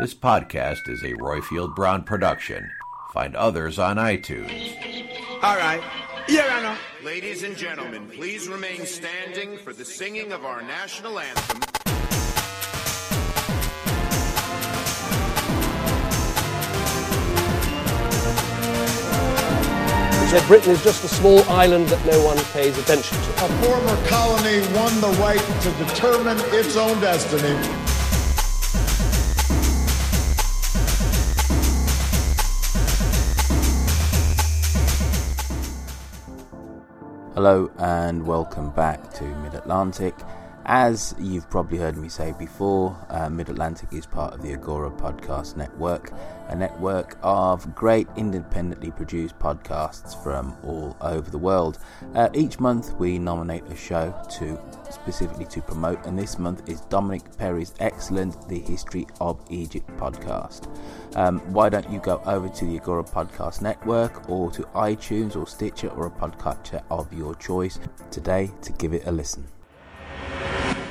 This podcast is a Roifield Brown production. Find others on iTunes. All right. Here I know. Ladies and gentlemen, please remain standing for the singing of our national anthem. He said Britain is just a small island that no one pays attention to. A former colony won the right to determine its own destiny. Hello and welcome back to Mid Atlantic. As you've probably heard me say before, uh, Mid Atlantic is part of the Agora Podcast Network, a network of great independently produced podcasts from all over the world. Uh, each month we nominate a show to specifically to promote, and this month is Dominic Perry's excellent The History of Egypt podcast. Um, why don't you go over to the Agora Podcast Network or to iTunes or Stitcher or a podcatcher of your choice today to give it a listen?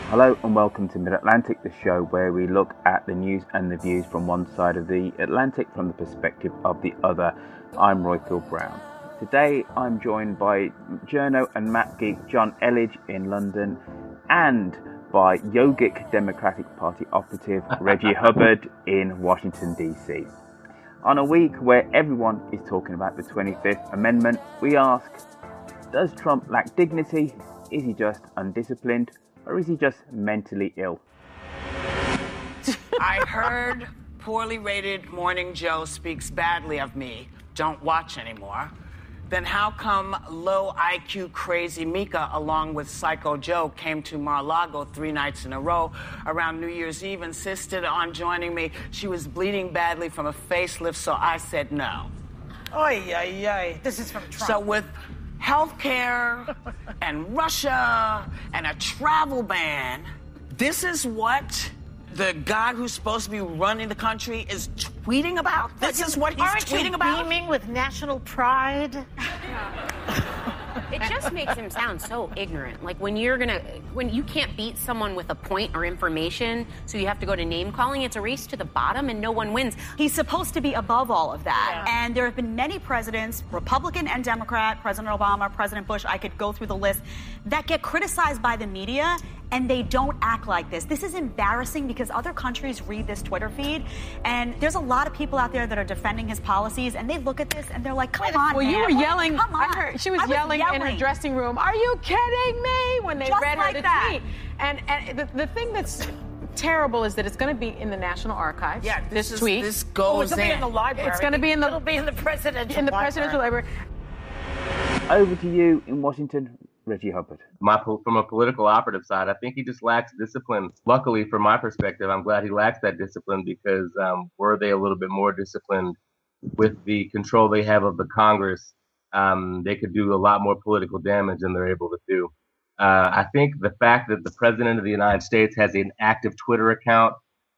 Hello and welcome to Mid Atlantic, the show where we look at the news and the views from one side of the Atlantic from the perspective of the other. I'm Roifield Brown. Today I'm joined by journo and map geek John Elledge in London and by yogic Democratic Party operative Reggie Hubbard in Washington DC. On a week where everyone is talking about the 25th Amendment, we ask Does Trump lack dignity? Is he just undisciplined? Or is he just mentally ill? I heard poorly rated Morning Joe speaks badly of me. Don't watch anymore. Then how come low IQ crazy Mika, along with Psycho Joe, came to Mar-a-Lago three nights in a row around New Year's Eve, insisted on joining me. She was bleeding badly from a facelift, so I said no. Oy, oy, oy. This is from Trump. So with healthcare and Russia and a travel ban, this is what the guy who's supposed to be running the country is tweeting about? This is what he's Aren't tweeting you about? beaming with national pride? It just makes him sound so ignorant. Like when you're gonna, when you can't beat someone with a point or information, so you have to go to name calling. It's a race to the bottom, and no one wins. He's supposed to be above all of that. And there have been many presidents, Republican and Democrat, President Obama, President Bush, I could go through the list, that get criticized by the media and they don't act like this. This is embarrassing because other countries read this Twitter feed and there's a lot of people out there that are defending his policies and they look at this and they're like, come on, Well, you man. were yelling. Come on. I heard she was, I yelling, in her dressing room. Are you kidding me? When they Just read like her the that. tweet. And and the, the thing that's terrible is that it's going to be in the National Archives. Yeah, this, this is- tweet. this goes Oh, it'll be in. in the library. It's going to be in the It'll be in the presidential in the library. presidential library. Over to you in Washington, Reggie Hubbard. my from a political operative side, I think he just lacks discipline. Luckily, from my perspective, I'm glad he lacks that discipline because um, were they a little bit more disciplined with the control they have of the Congress, um, they could do a lot more political damage than they're able to do. Uh, I think the fact that the president of the United States has an active Twitter account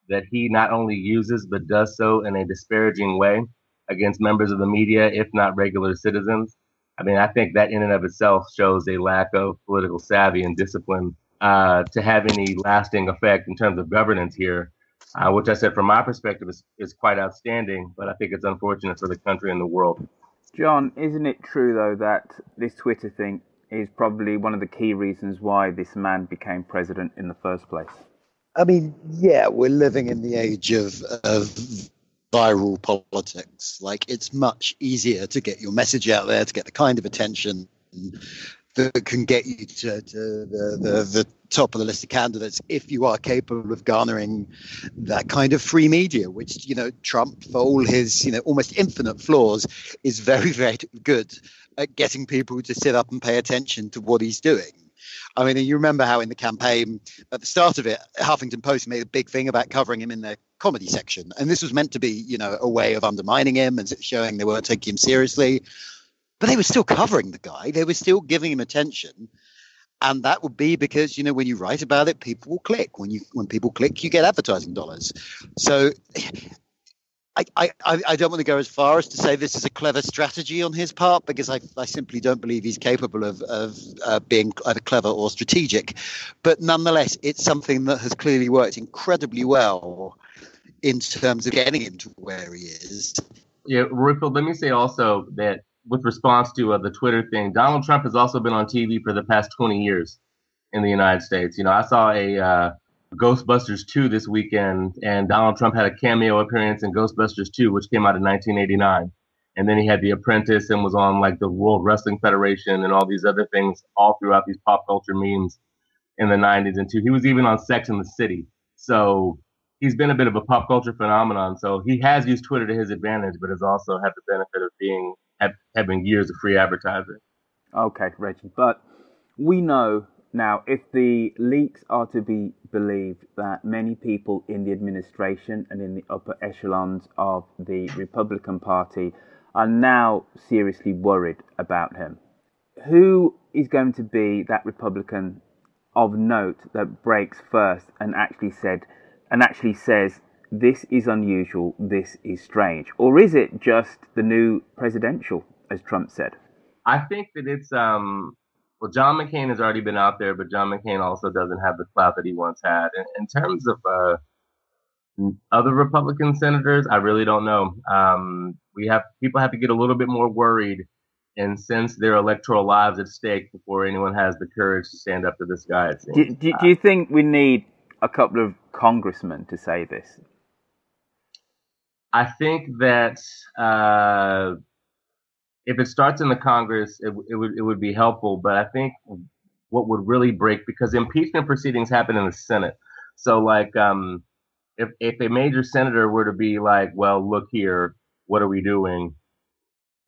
that he not only uses but does so in a disparaging way against members of the media, if not regular citizens, I mean, I think that in and of itself shows a lack of political savvy and discipline uh, to have any lasting effect in terms of governance here, uh, which I said from my perspective is, is quite outstanding, but I think it's unfortunate for the country and the world. John, isn't it true though that this Twitter thing is probably one of the key reasons why this man became president in the first place. I mean, yeah, we're living in the age of, of viral politics. Like, it's much easier to get your message out there, to get the kind of attention that can get you to, to the, the, the top of the list of candidates if you are capable of garnering that kind of free media, which, you know, Trump, for all his, you know, almost infinite flaws, is very, very good at getting people to sit up and pay attention to what he's doing. I mean, you remember how in the campaign at the start of it, Huffington Post made a big thing about covering him in their comedy section, and this was meant to be, you know, a way of undermining him and showing they weren't taking him seriously. But they were still covering the guy. They were still giving him attention, and that would be because you know when you write about it, people will click. When you when people click, you get advertising dollars. So I, I, I don't want to go as far as to say this is a clever strategy on his part because I, I simply don't believe he's capable of, of uh, being either clever or strategic. But nonetheless, it's something that has clearly worked incredibly well in terms of getting him to where he is. Yeah, Roifield, let me say also that with response to uh, the Twitter thing, Donald Trump has also been on TV for the past 20 years in the United States. You know, I saw a uh, Ghostbusters 2 this weekend, and Donald Trump had a cameo appearance in Ghostbusters 2, which came out in 1989. And then he had The Apprentice and was on like the World Wrestling Federation and all these other things all throughout these pop culture memes in the 90s and two. He was even on Sex in the City. So he's been a bit of a pop culture phenomenon. So he has used Twitter to his advantage, but has also had the benefit of being having years of free advertising. Okay, Reggie, but we know now, if the leaks are to be believed, that many people in the administration and in the upper echelons of the Republican Party are now seriously worried about him. Who is going to be that Republican of note that breaks first and actually said and actually says this is unusual, this is strange, or is it just the new presidential, as Trump said? I think that it's um, well, John McCain has already been out there, but John McCain also doesn't have the clout that he once had. In, in terms of uh, other Republican senators, I really don't know. Um, we have people have to get a little bit more worried and sense their electoral lives at stake before anyone has the courage to stand up to this guy. Do, do, do you think we need a couple of congressmen to say this? I think that uh, if it starts in the Congress, it, it would it would be helpful. But I think what would really break because impeachment proceedings happen in the Senate. So like um, if if a major senator were to be like, well, look here, what are we doing?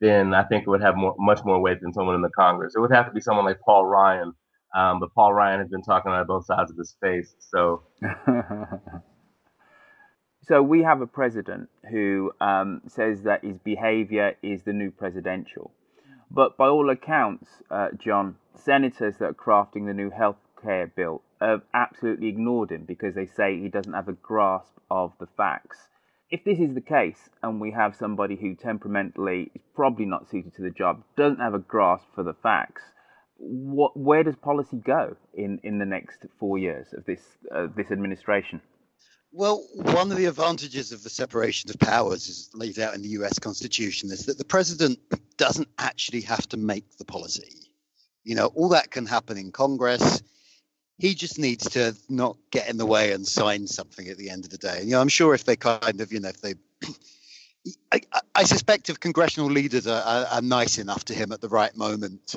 Then I think it would have more, much more weight than someone in the Congress. It would have to be someone like Paul Ryan. Um, but Paul Ryan has been talking on both sides of his face. So So we have a president who um, says that his behaviour is the new presidential. But by all accounts, uh, John, senators that are crafting the new healthcare bill have absolutely ignored him because they say he doesn't have a grasp of the facts. If this is the case, and we have somebody who temperamentally is probably not suited to the job, doesn't have a grasp for the facts, what, where does policy go in, in the next four years of this uh, this administration? Well, one of the advantages of the separation of powers is laid out in the US Constitution is that the president doesn't actually have to make the policy. You know, all that can happen in Congress. He just needs to not get in the way and sign something at the end of the day. And, you know, I'm sure if they kind of, you know, if they, I, I suspect if congressional leaders are, are, are nice enough to him at the right moment,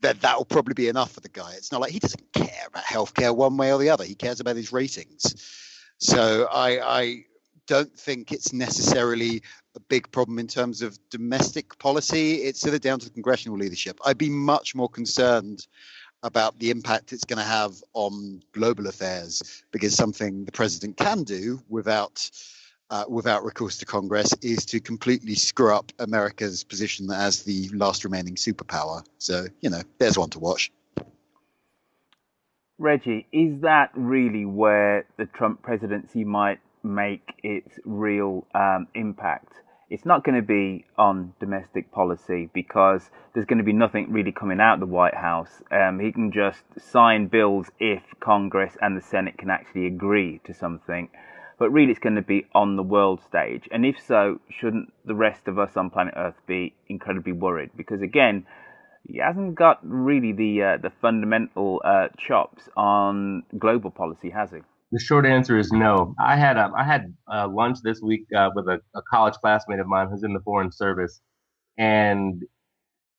that that will probably be enough for the guy. It's not like he doesn't care about healthcare one way or the other. He cares about his ratings. So I, I don't think it's necessarily a big problem in terms of domestic policy. It's sort of down to the congressional leadership. I'd be much more concerned about the impact it's going to have on global affairs because something the president can do without uh, without recourse to Congress is to completely screw up America's position as the last remaining superpower. So you know, there's one to watch. Reggie, is that really where the Trump presidency might make its real um, impact? It's not going to be on domestic policy because there's going to be nothing really coming out of the White House. Um, he can just sign bills if Congress and the Senate can actually agree to something. But really, it's going to be on the world stage. And if so, shouldn't the rest of us on planet Earth be incredibly worried? Because again, he hasn't got really the uh, the fundamental uh, chops on global policy, has he? The short answer is no. I had a, I had uh, lunch this week uh, with a, a college classmate of mine who's in the foreign service, and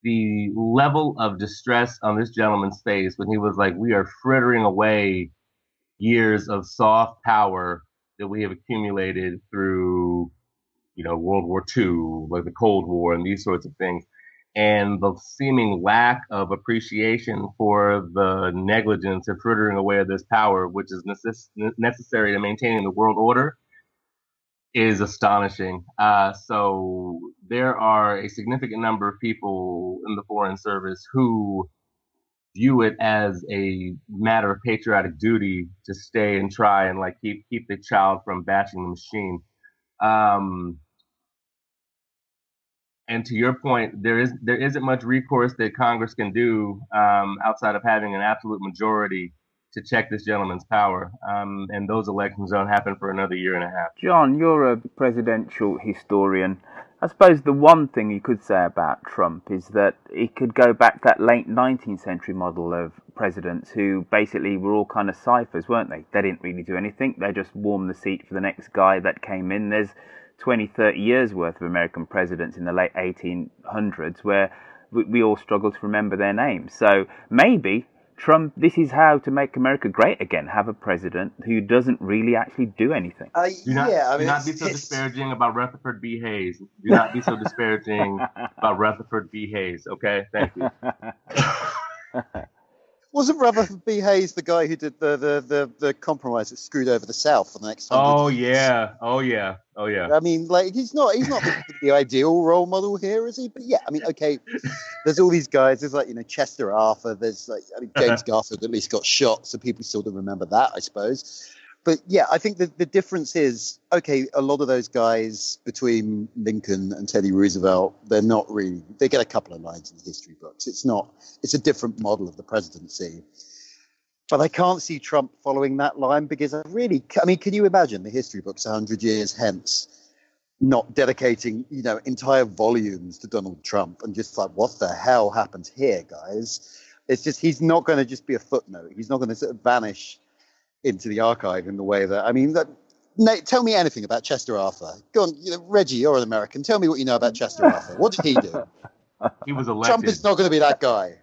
the level of distress on this gentleman's face when he was like, "We are frittering away years of soft power that we have accumulated through, you know, World War II, like the Cold War, and these sorts of things." And the seeming lack of appreciation for the negligence of frittering away of this power, which is necess- necessary to maintaining the world order, is astonishing. Uh, so there are a significant number of people in the foreign service who view it as a matter of patriotic duty to stay and try and like keep keep the child from bashing the machine. Um, and to your point, there is there isn't much recourse that Congress can do um, outside of having an absolute majority to check this gentleman's power. Um, and those elections don't happen for another year and a half. John, you're a presidential historian. I suppose the one thing you could say about Trump is that he could go back that late 19th century model of presidents who basically were all kind of ciphers, weren't they? They didn't really do anything. They just warmed the seat for the next guy that came in. There's 20, 30 years worth of American presidents in the late 1800s where we, we all struggle to remember their names. So maybe Trump, this is how to make America great again. Have a president who doesn't really actually do anything. Uh, Do not, yeah, I mean, do not be so disparaging about Rutherford B. Hayes. Do not be so disparaging about Rutherford B. Hayes. Okay, thank you. Wasn't Rutherford B. Hayes the guy who did the, the, the, the compromise that screwed over the South for the next Oh years? yeah, oh yeah, oh yeah. I mean, like he's not he's not the, the ideal role model here, is he? But yeah, I mean, okay, there's all these guys. There's like you know Chester Arthur. There's like I mean James Garfield at least got shot, so people still don't remember that, I suppose. But yeah, I think the the difference is okay. A lot of those guys between Lincoln and Teddy Roosevelt, they're not really. They get a couple of lines in the history books. It's not. It's a different model of the presidency. But I can't see Trump following that line because I really, I mean, can you imagine the history books 100 years hence not dedicating, you know, entire volumes to Donald Trump and just like, what the hell happened here, guys? It's just, he's not going to just be a footnote. He's not going to sort of vanish into the archive in the way that, I mean, that, Nate, tell me anything about Chester Arthur. Go on, you know, Reggie, you're an American. Tell me what you know about Chester Arthur. What did he do? He was elected. Trump is not going to be that guy.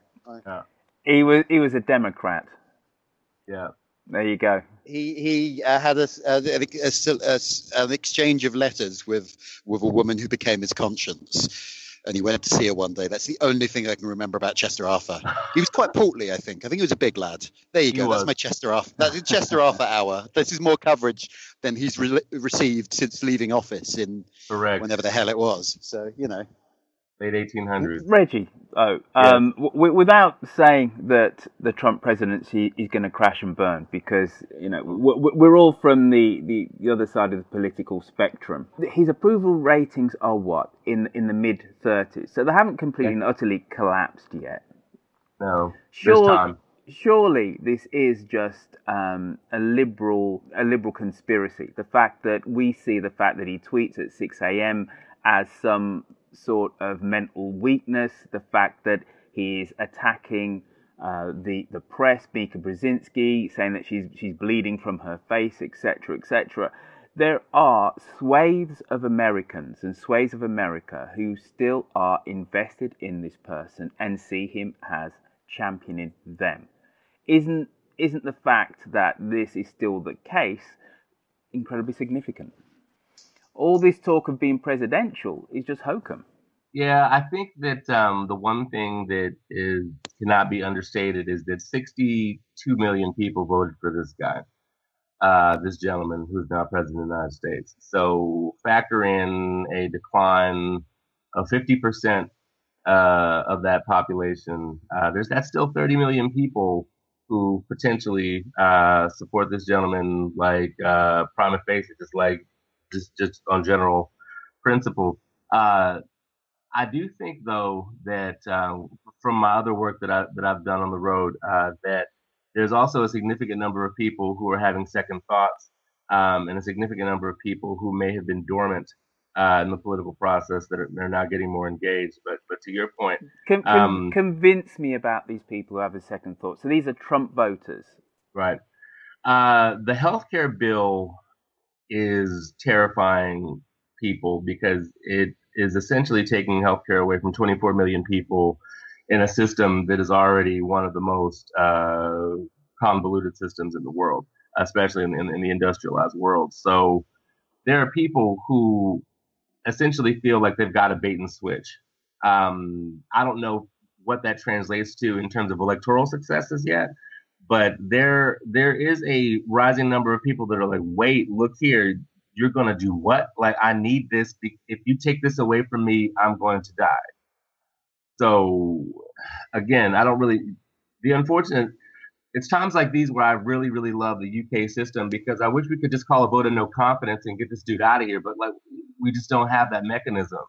Yeah. He was he was a Democrat. Yeah. There you go. He he uh, had a, a, a, a- a- an exchange of letters with with a woman who became his conscience, and he went to see her one day. That's the only thing I can remember about Chester Arthur. He was quite portly, I think. I think he was a big lad. There you He go. That's my Chester Arthur. That's Chester Arthur hour. This is more coverage than he's re- received since leaving office in Correct. whenever the hell it was. So you know. Late 1800s. Reggie, oh, um, w- without saying that the Trump presidency is going to crash and burn, because you know w- we're all from the, the, the other side of the political spectrum. His approval ratings are what in in the mid 30s, so they haven't completely and utterly collapsed yet. No, Sure, surely this is just um, a liberal a liberal conspiracy. The fact that we see the fact that he tweets at 6 a.m. as some sort of mental weakness, the fact that he is attacking uh, the the press, Mika Brzezinski, saying that she's she's bleeding from her face, etc., etc. There are swathes of Americans and swathes of America who still are invested in this person and see him as championing them. Isn't isn't the fact that this is still the case incredibly significant? All this talk of being presidential is just hokum. Yeah, I think that um, the one thing that is cannot be understated is that 62 million people voted for this guy, uh, this gentleman who's now president of the United States. So factor in a decline of 50% uh, of that population. Uh, there's that's still 30 million people who potentially uh, support this gentleman, like uh, prima facie, just like just just on general principle. Uh, I do think, though, that um, from my other work that I that I've done on the road, uh, that there's also a significant number of people who are having second thoughts, um, and a significant number of people who may have been dormant uh, in the political process that are, they're now getting more engaged. But but to your point, con- um, convince me about these people who have a second thought. So these are Trump voters. Right. Uh, the healthcare bill is terrifying people because it is essentially taking healthcare away from 24 million people in a system that is already one of the most uh, convoluted systems in the world, especially in, in, in the industrialized world. So there are people who essentially feel like they've got a bait and switch. Um, I don't know what that translates to in terms of electoral successes yet, but there there is a rising number of people that are like, wait, look here, you're gonna do what? Like, I need this. If you take this away from me, I'm going to die. So, again, I don't really. The unfortunate, it's times like these where I really, really love the UK system because I wish we could just call a vote of no confidence and get this dude out of here. But like, we just don't have that mechanism.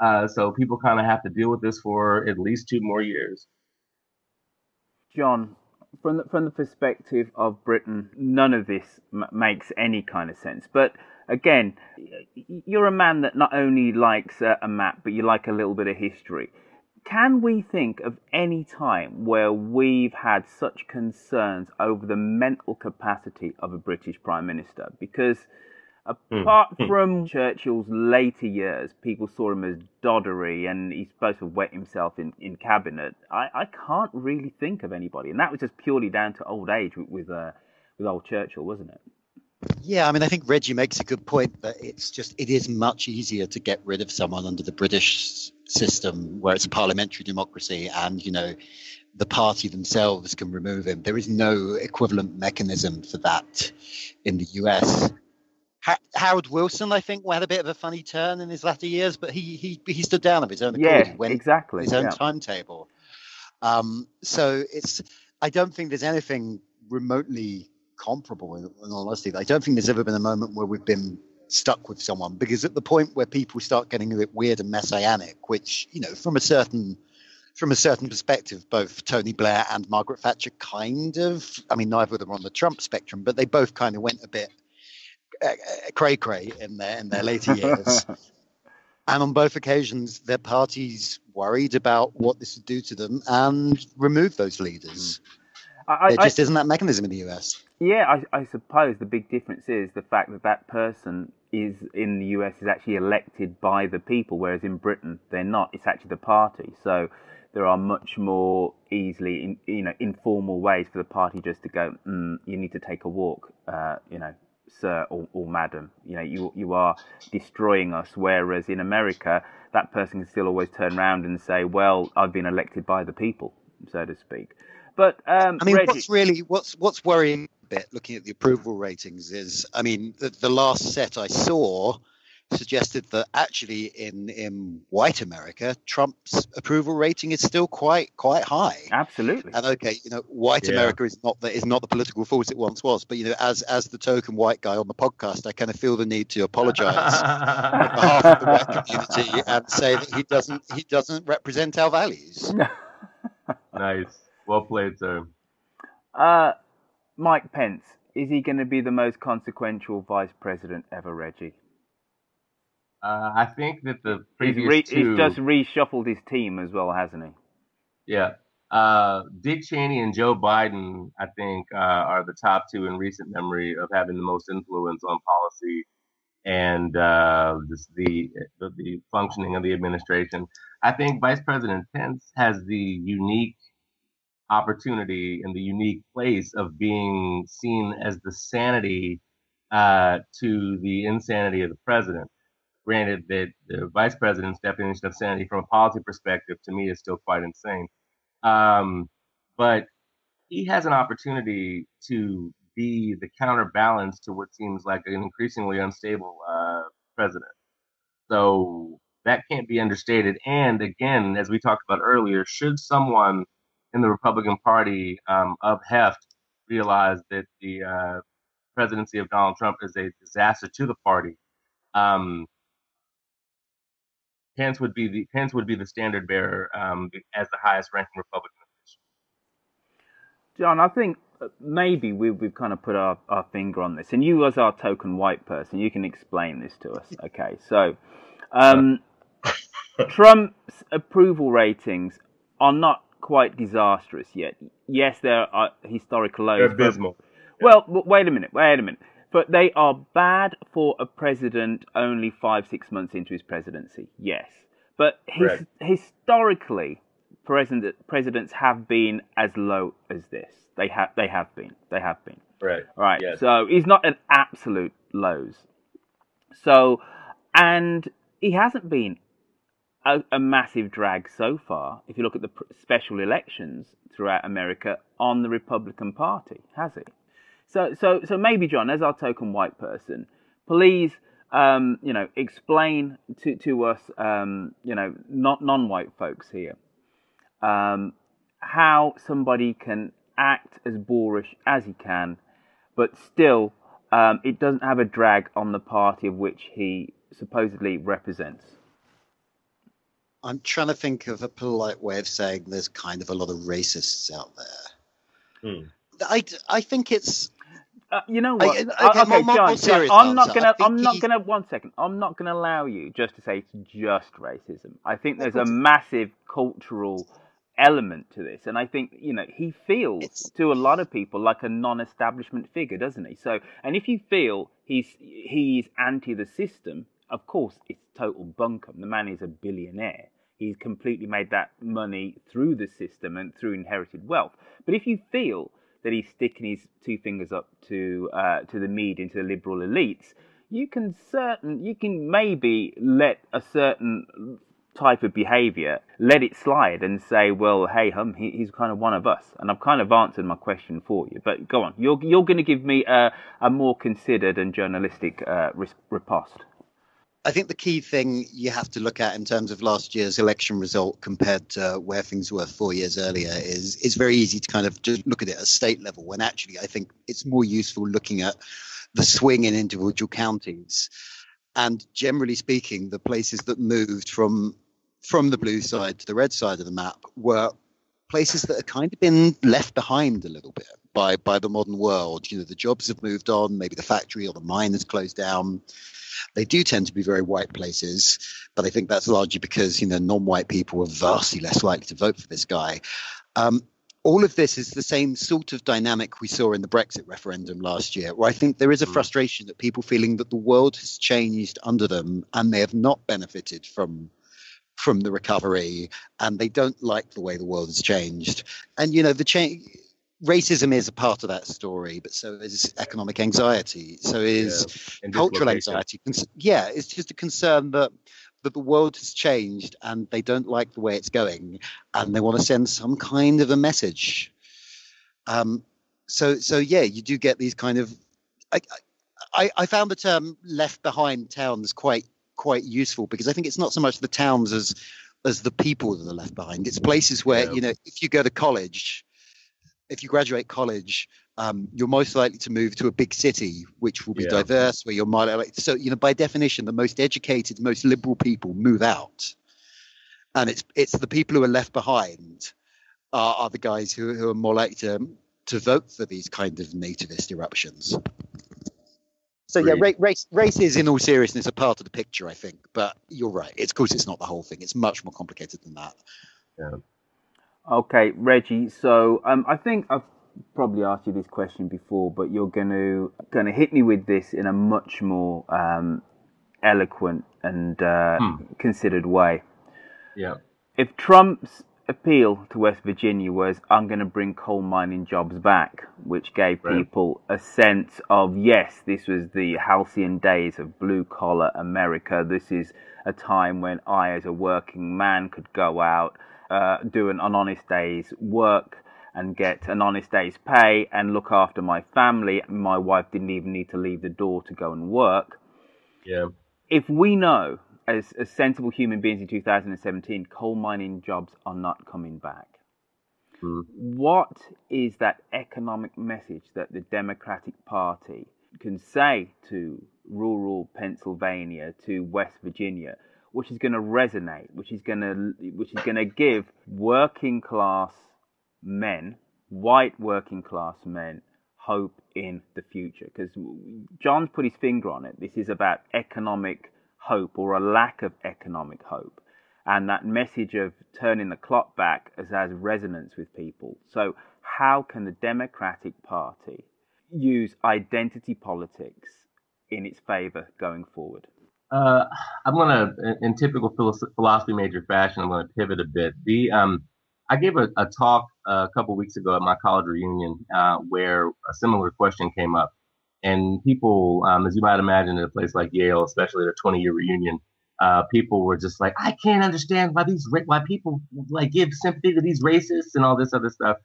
Uh, so people kind of have to deal with this for at least two more years. John, from the, from the perspective of Britain, none of this m- makes any kind of sense. But again, you're a man that not only likes a, a map, but you like a little bit of history. Can we think of any time where we've had such concerns over the mental capacity of a British Prime Minister? Because apart Mm. from Churchill's later years, people saw him as doddery and he's supposed to wet himself in, in cabinet. I, I can't really think of anybody. And that was just purely down to old age with, with, uh, with old Churchill, wasn't it? Yeah, I mean, I think Reggie makes a good point that it's just it is much easier to get rid of someone under the British system where it's a parliamentary democracy and you know the party themselves can remove him. There is no equivalent mechanism for that in the US. Ha- Harold Wilson, I think, had a bit of a funny turn in his latter years, but he he he stood down of his own accord. Yeah, went exactly, his own yeah. timetable. Um, so it's I don't think there's anything remotely comparable in, in all honesty. I don't think there's ever been a moment where we've been stuck with someone because at the point where people start getting a bit weird and messianic, which you know from a certain from a certain perspective, both Tony Blair and Margaret Thatcher kind of, I mean, neither of them are on the Trump spectrum, but they both kind of went a bit cray cray in their in their later years. and on both occasions, their parties worried about what this would do to them and removed those leaders. I, there I- just isn't that mechanism in the US. Yeah, I, I suppose the big difference is the fact that that person is in the US is actually elected by the people, whereas in Britain they're not. It's actually the party. So there are much more easily, in, you know, informal ways for the party just to go. Mm, you need to take a walk, uh, you know, sir or, or madam. You know, you you are destroying us. Whereas in America, that person can still always turn around and say, "Well, I've been elected by the people," so to speak. But um, I mean, Reggie, what's really what's what's worrying a bit looking at the approval ratings is, I mean, the, the last set I saw suggested that actually in in white America, Trump's approval rating is still quite quite high. Absolutely. And okay, you know, white Yeah. America is not the, is not the political force it once was. But you know, as as the token white guy on the podcast, I kind of feel the need to apologise on behalf of the white community and say that he doesn't he doesn't represent our values. nice. Well played, sir. Uh, Mike Pence, is he going to be the most consequential vice president ever, Reggie? Uh, I think that the He's, previous re- two, he's just reshuffled his team as well, hasn't he? yeah, uh, Dick Cheney and Joe Biden, I think, uh, are the top two in recent memory of having the most influence on policy and uh, this, the, the the functioning of the administration. I think Vice President Pence has the unique opportunity and the unique place of being seen as the sanity uh, to the insanity of the president. Granted that the vice president's definition of sanity from a policy perspective to me is still quite insane. Um, but he has an opportunity to be the counterbalance to what seems like an increasingly unstable uh, president. So that can't be understated. And again, as we talked about earlier, should someone in the Republican Party um, of heft realize that the uh, presidency of Donald Trump is a disaster to the party, um, Pence would be the Pence would be the standard bearer um, as the highest ranking Republican. John, I think maybe we, we've kind of put our, our finger on this, and you, as our token white person, you can explain this to us. Okay, so um, Trump's approval ratings are not quite disastrous yet. Yes, there are historical lows. They're abysmal. But, well, wait a minute, wait a minute. But they are bad for a president only five, six months into his presidency. Yes, but his, historically, president, presidents have been as low as this. They have, they have been, they have been. Right. Right. Yes. So he's not an absolute lows. So, and he hasn't been a, a, massive drag so far. If you look at the special elections throughout America on the Republican Party, has he? So, so, so maybe John, as our token white person, please, um, you know, explain to to us, um, you know, not non-white folks here, um, how somebody can act as boorish as he can, but still, um, it doesn't have a drag on the party of which he supposedly represents. I'm trying to think of a polite way of saying there's kind of a lot of racists out there. Hmm. I, I think it's uh, you know what? I, okay, okay, more, John, John, I'm not gonna. I'm he... not gonna. One second. I'm not gonna allow you just to say it's just racism. I think there's a massive cultural element to this, and I think you know he feels it's... to a lot of people like a non-establishment figure, doesn't he? So, and if you feel he's he's anti the system, of course it's total bunkum. The man is a billionaire. He's completely made that money through the system and through inherited wealth. But if you feel that he's sticking his two fingers up to uh, to the media, into the liberal elites, you can certain you can maybe let a certain type of behaviour let it slide and say, well, hey, hum, he, he's kind of one of us. And I've kind of answered my question for you. But go on, you're you're going to give me a, a more considered and journalistic uh, riposte. I think the key thing you have to look at in terms of last year's election result compared to where things were four years earlier is it's very easy to kind of just look at it at a state level when actually I think it's more useful looking at the swing in individual counties. And generally speaking, the places that moved from from the blue side to the red side of the map were places that have kind of been left behind a little bit by by the modern world. You know, the jobs have moved on, maybe the factory or the mine has closed down they do tend to be very white places, but I think that's largely because you know non-white people are vastly less likely to vote for this guy. Um, all of this is the same sort of dynamic we saw in the Brexit referendum last year, where I think there is a mm. frustration that people feeling that the world has changed under them and they have not benefited from from the recovery and they don't like the way the world has changed. And you know, the change racism is a part of that story, but so is economic anxiety. So is yeah, cultural anxiety. Yeah, it's just a concern that that the world has changed and they don't like the way it's going, and they want to send some kind of a message. Um, so so yeah, you do get these kind of. I, I, I found the term "left behind" towns quite quite useful because I think it's not so much the towns as as the people that are left behind. It's places where yeah. you know if you go to college if you graduate college, um, you're most likely to move to a big city, which will be yeah. diverse, where you're more likely. So, you know, by definition, the most educated, most liberal people move out, and it's it's the people who are left behind are, are the guys who, who are more likely to to vote for these kind of nativist eruptions. So yeah, race race is in all seriousness a part of the picture, I think. But you're right. It's of course it's not the whole thing. It's much more complicated than that. Yeah. Okay, Reggie. So um, I think I've probably asked you this question before, but you're going to going to hit me with this in a much more um, eloquent and uh, hmm. considered way. Yeah. If Trump's appeal to West Virginia was, "I'm going to bring coal mining jobs back," which gave right. people a sense of yes, this was the halcyon days of blue collar America. This is a time when I, as a working man, could go out uh, do an, an honest day's work and get an honest day's pay and look after my family. My wife didn't even need to leave the door to go and work. Yeah. If we know, as, as sensible human beings in 2017, coal mining jobs are not coming back, hmm. what is that economic message that the Democratic Party can say to rural Pennsylvania, to West Virginia, which is going to resonate, which is going to which is going to give working class men white working class men hope in the future? Because John's put his finger on it. This is about economic hope or a lack of economic hope. And that message of turning the clock back has, has resonance with people. So, how can the Democratic Party use identity politics in its favor going forward? Uh, I'm gonna, in typical philosophy major fashion, I'm gonna pivot a bit. The um, I gave a, a talk a couple weeks ago at my college reunion uh, where a similar question came up, and people, um, as you might imagine, at a place like Yale, especially at a 20 year reunion, uh, people were just like, I can't understand why these why people like give sympathy to these racists and all this other stuff.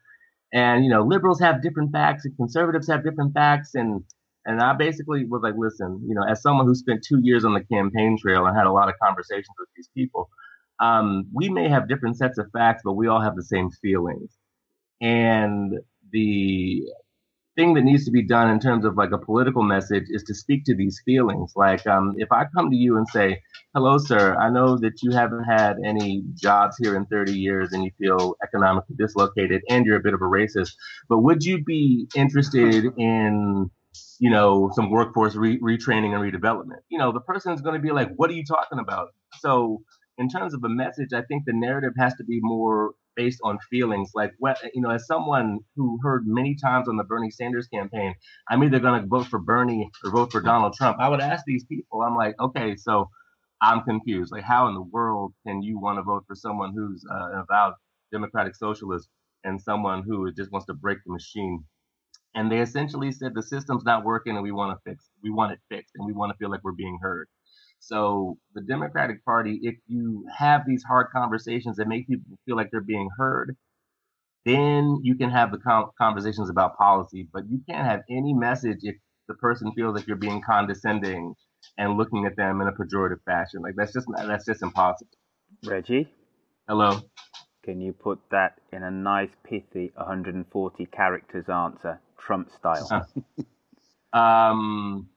And you know, liberals have different facts and conservatives have different facts, and and I basically was like, listen, you know, as someone who spent two years on the campaign trail and had a lot of conversations with these people, um, we may have different sets of facts, but we all have the same feelings. And the thing that needs to be done in terms of like a political message is to speak to these feelings. Like, um, if I come to you and say, hello, sir, I know that you haven't had any jobs here in 30 years and you feel economically dislocated and you're a bit of a racist, but would you be interested in you know, some workforce re- retraining and redevelopment. You know, the person is going to be like, what are you talking about? So, in terms of a message, I think the narrative has to be more based on feelings. Like, what, you know, as someone who heard many times on the Bernie Sanders campaign, I'm either going to vote for Bernie or vote for Donald Trump. I would ask these people, I'm like, okay, so I'm confused. Like, how in the world can you want to vote for someone who's uh, an avowed democratic socialist and someone who just wants to break the machine? And they essentially said the system's not working and we want to fix we want it fixed and we want to feel like we're being heard. So the democratic party if you have these hard conversations that make people feel like they're being heard then you can have the conversations about policy but you can't have any message if the person feels like you're being condescending and looking at them in a pejorative fashion. Like that's just that's just impossible. Reggie? Hello? Can you put that in a nice pithy 140 characters answer Trump style? um,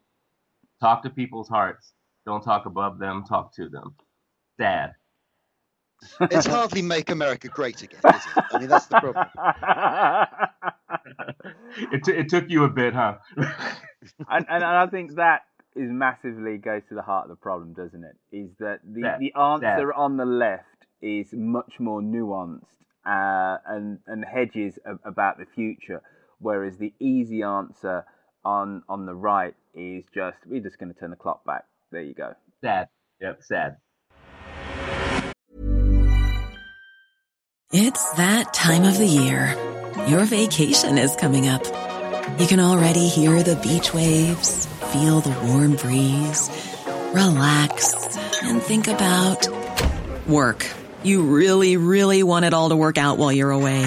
talk to people's hearts. Don't talk above them. Talk to them. Dad. It's hardly make America great again, is it? I mean, that's the problem. it, t- it took you a bit, huh? and, and I think that is massively goes to the heart of the problem, doesn't it? Is that the, the answer on the left is much more nuanced uh, and and hedges about the future whereas the easy answer on on the right is just we're just going to turn the clock back. There you go. Sad. Yep. Sad. It's that time of the year. Your vacation is coming up. You can already hear the beach waves, feel the warm breeze, relax, and think about work. You really, really want it all to work out while you're away.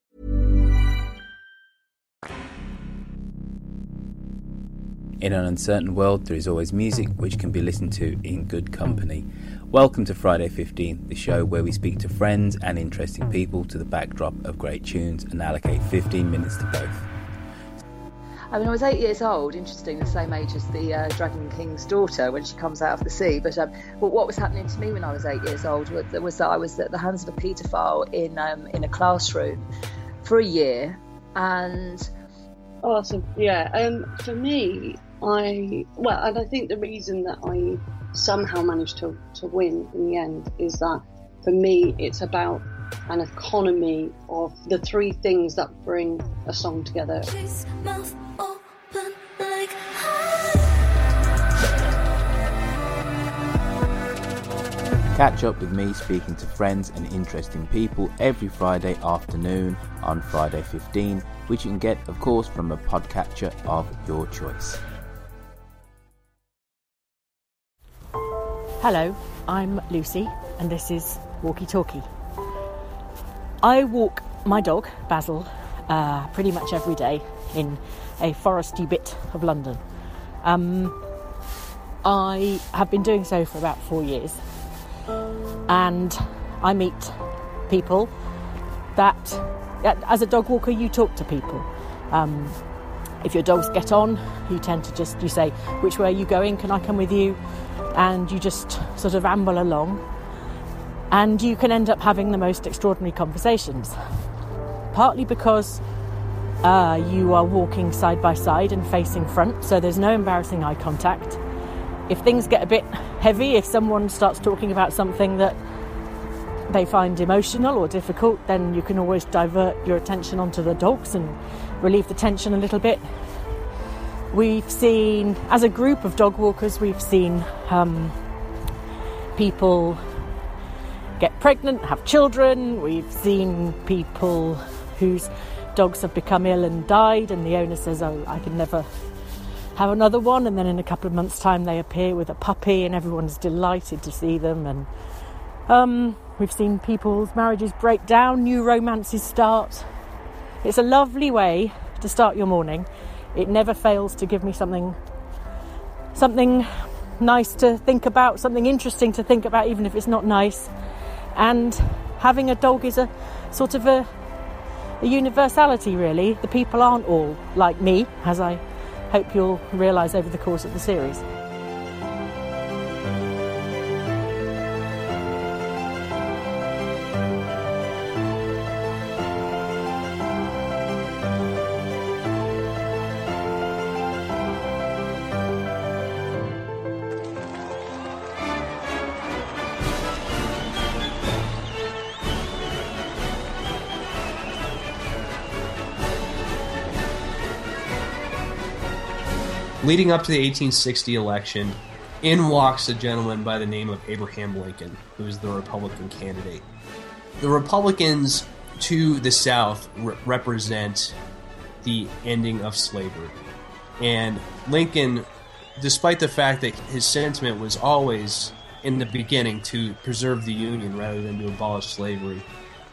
In an uncertain world, there is always music which can be listened to in good company. Welcome to Friday 15, the show where we speak to friends and interesting people to the backdrop of great tunes and allocate 15 minutes to both. I mean, I was eight years old, interesting, the same age as the uh, Dragon King's daughter when she comes out of the sea. But, um, but what was happening to me when I was eight years old was, was that I was at the hands of a paedophile in, um, in a classroom for a year. And Oh, that's yeah. Um, for me, I well, and I think the reason that I somehow managed to to win in the end is that for me, it's about an economy of the three things that bring a song together. Catch up with me speaking to friends and interesting people every Friday afternoon on Friday 15, which you can get, of course, from a podcatcher of your choice. Hello, I'm Lucy, and this is Walkie Talkie. I walk my dog, Basil, uh, pretty much every day in a foresty bit of London. Um, I have been doing so for about four years, and I meet people that, as a dog walker, you talk to people. Um, if your dogs get on, you tend to just you say, "Which way are you going? Can I come with you?" And you just sort of amble along, and you can end up having the most extraordinary conversations. Partly because uh, you are walking side by side and facing front, so there's no embarrassing eye contact. If things get a bit heavy, if someone starts talking about something that they find emotional or difficult, then you can always divert your attention onto the dogs and relieve the tension a little bit. We've seen, as a group of dog walkers, we've seen um, people get pregnant, have children. We've seen people whose dogs have become ill and died, and the owner says, Oh, I can never have another one. And then in a couple of months' time, they appear with a puppy, and everyone's delighted to see them. And um, we've seen people's marriages break down, new romances start. It's a lovely way to start your morning. It never fails to give me something, something nice to think about, something interesting to think about, even if it's not nice. And having a dog is a sort of a, a universality, really. The people aren't all like me, as I hope you'll realise over the course of the series. Leading up to the 1860 election, in walks a gentleman by the name of Abraham Lincoln, who is the Republican candidate. The Republicans to the South re- represent the ending of slavery. And Lincoln, despite the fact that his sentiment was always in the beginning to preserve the Union rather than to abolish slavery,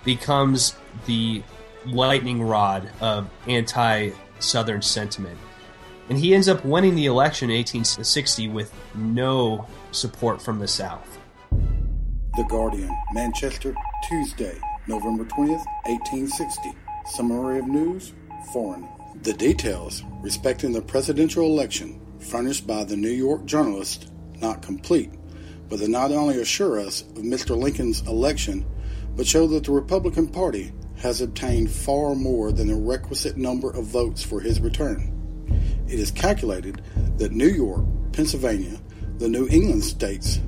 becomes the lightning rod of anti Southern sentiment and he ends up winning the election in 1860 with no support from the South. The Guardian, Manchester, Tuesday, November 20th, 1860. Summary of news, foreign. The details respecting the presidential election furnished by the New York journalist not complete, but they not only assure us of Mr. Lincoln's election, but show that the Republican Party has obtained far more than the requisite number of votes for his return. It is calculated that New York, Pennsylvania, the New England states,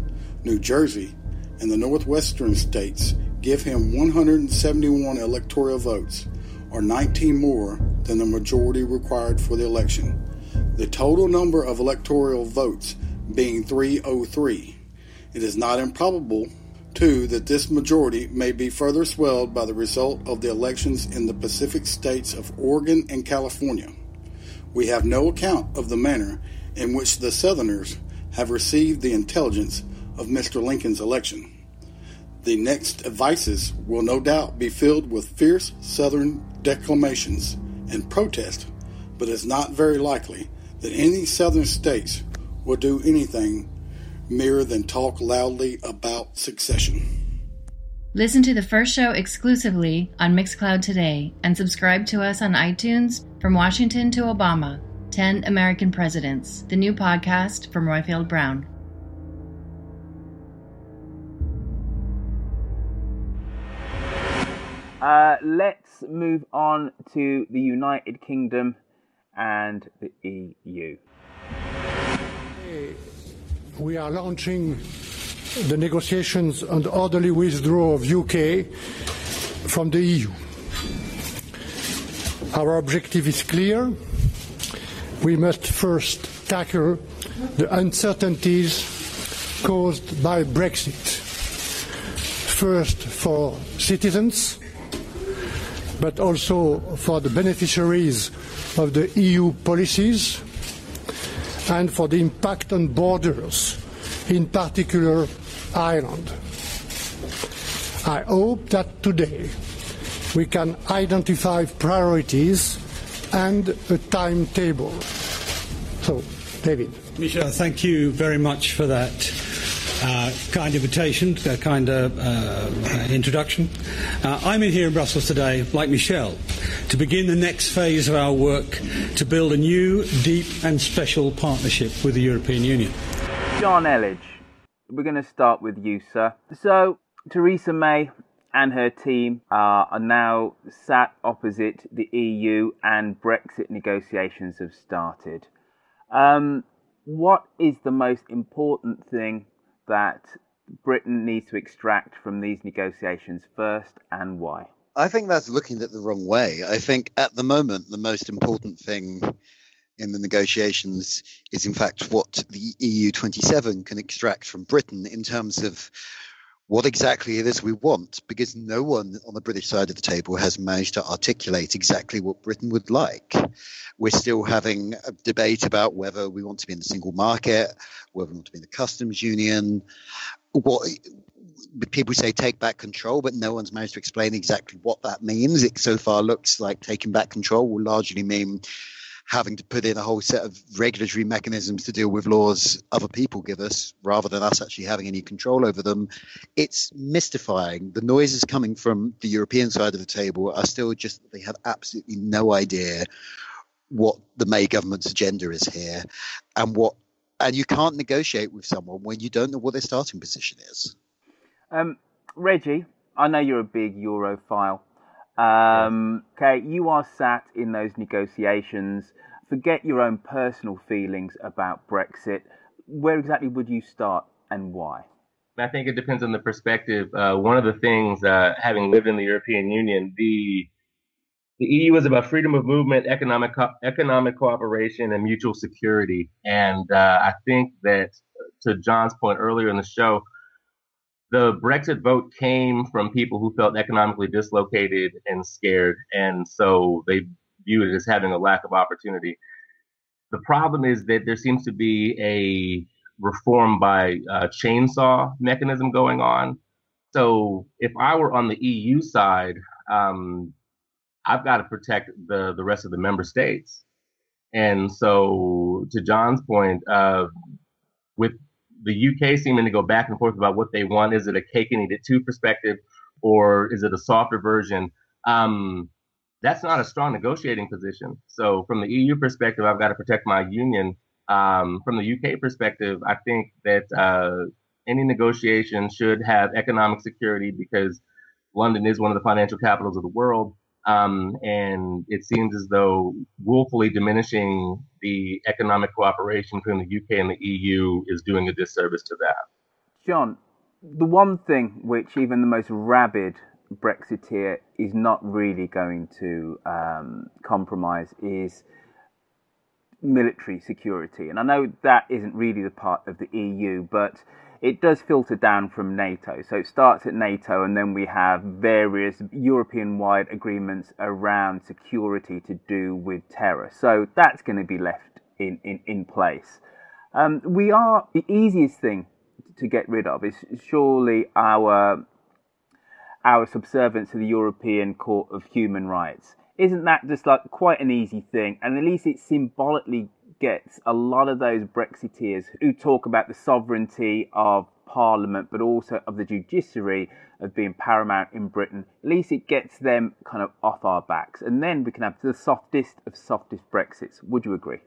New Jersey, and the Northwestern states give him 171 electoral votes, or 19 more than the majority required for the election. The total number of electoral votes being 303. It is not improbable, too, that this majority may be further swelled by the result of the elections in the Pacific states of Oregon and California we have no account of the manner in which the Southerners have received the intelligence of Mr. Lincoln's election. The next advices will no doubt be filled with fierce Southern declamations and protest, but it's not very likely that any Southern states will do anything mere than talk loudly about secession. Listen to the first show exclusively on Mixcloud today and subscribe to us on iTunes from Washington to Obama 10 American Presidents, the new podcast from Roifield Brown. Uh, let's move on to the United Kingdom and the EU. We are launching the negotiations on the orderly withdrawal of UK from the EU. Our objective is clear. We must first tackle the uncertainties caused by Brexit. First for citizens, but also for the beneficiaries of the EU policies and for the impact on borders, in particular Ireland. I hope that today we can identify priorities and a timetable. So, David. Michel, thank you very much for that uh, kind invitation, uh, kind uh, uh, introduction. Uh, I'm in here in Brussels today, like Michel, to begin the next phase of our work to build a new, deep, and special partnership with the European Union. John Elledge, we're going to start with you, sir. So, Theresa May and her team uh, are now sat opposite the EU, and Brexit negotiations have started. Um, what is the most important thing that Britain needs to extract from these negotiations first, and why? I think that's looking at the wrong way. I think at the moment, the most important thing in the negotiations is, in fact, what the EU 27 can extract from Britain in terms of what exactly it is we want, because no one on the British side of the table has managed to articulate exactly what Britain would like. We're still having a debate about whether we want to be in the single market, whether we want to be in the customs union. What people say take back control, but no one's managed to explain exactly what that means. It so far looks like taking back control will largely mean having to put in a whole set of regulatory mechanisms to deal with laws other people give us rather than us actually having any control over them. It's mystifying. The noises coming from the European side of the table are still just they have absolutely no idea what the May government's agenda is here and what and you can't negotiate with someone when you don't know what their starting position is. Um, Reggie, I know you're a big Europhile. Um, okay, you are sat in those negotiations. Forget your own personal feelings about Brexit. Where exactly would you start and why? I think it depends on the perspective. Uh, one of the things, uh, having lived in the European Union, the the EU is about freedom of movement, economic co- economic cooperation, and mutual security. And uh, I think that, to John's point earlier in the show, the Brexit vote came from people who felt economically dislocated and scared, and so they viewed it as having a lack of opportunity. The problem is that there seems to be a reform by uh, chainsaw mechanism going on. So if I were on the EU side, um, I've got to protect the the rest of the member states. And so, to John's point, uh, with the UK seeming to go back and forth about what they want. Is it a cake and eat it too perspective, or is it a softer version? Um, that's not a strong negotiating position. So from the EU perspective, I've got to protect my union. Um, from the UK perspective, I think that uh, any negotiation should have economic security because London is one of the financial capitals of the world. Um, and it seems as though woefully diminishing the economic cooperation between the UK and the EU is doing a disservice to that. John, the one thing which even the most rabid Brexiteer is not really going to um, compromise is military security. And I know that isn't really the part of the EU, but it does filter down from NATO. So it starts at NATO, and then we have various European wide agreements around security to do with terror. So that's going to be left in, in, in place. Um, we are the easiest thing to get rid of is surely our our subservience to the European Court of Human Rights. Isn't that just like quite an easy thing? And at least it symbolically gets a lot of those Brexiteers who talk about the sovereignty of Parliament, but also of the judiciary of being paramount in Britain. At least it gets them kind of off our backs. And then we can have the softest of softest Brexits. Would you agree?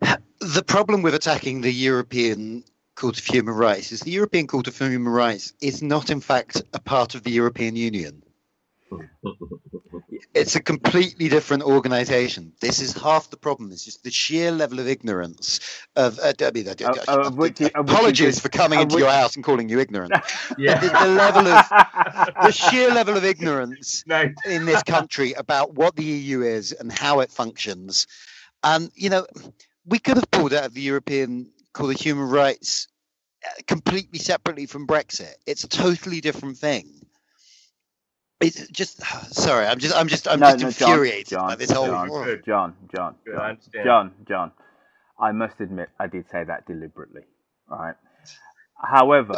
The problem with attacking the European Court of Human Rights is the European Court of Human Rights is not, in fact, a part of the European Union. It's a completely different organization. This is half the problem. It's just the sheer level of ignorance of. Uh, I mean, uh, Uh, uh, of which you- of which you apologies for coming into your house and calling you ignorant. Yeah. the, the level of the sheer level of ignorance in this country about what the EU is and how it functions. And you know, we could have pulled out of the European Court of Human Rights completely separately from Brexit. It's a totally different thing. It's just sorry. I'm just I'm just I'm No, just no, infuriated John, by this whole. John, John, John, Good, John, understand. John, John. I must admit, I did say that deliberately. Right. However,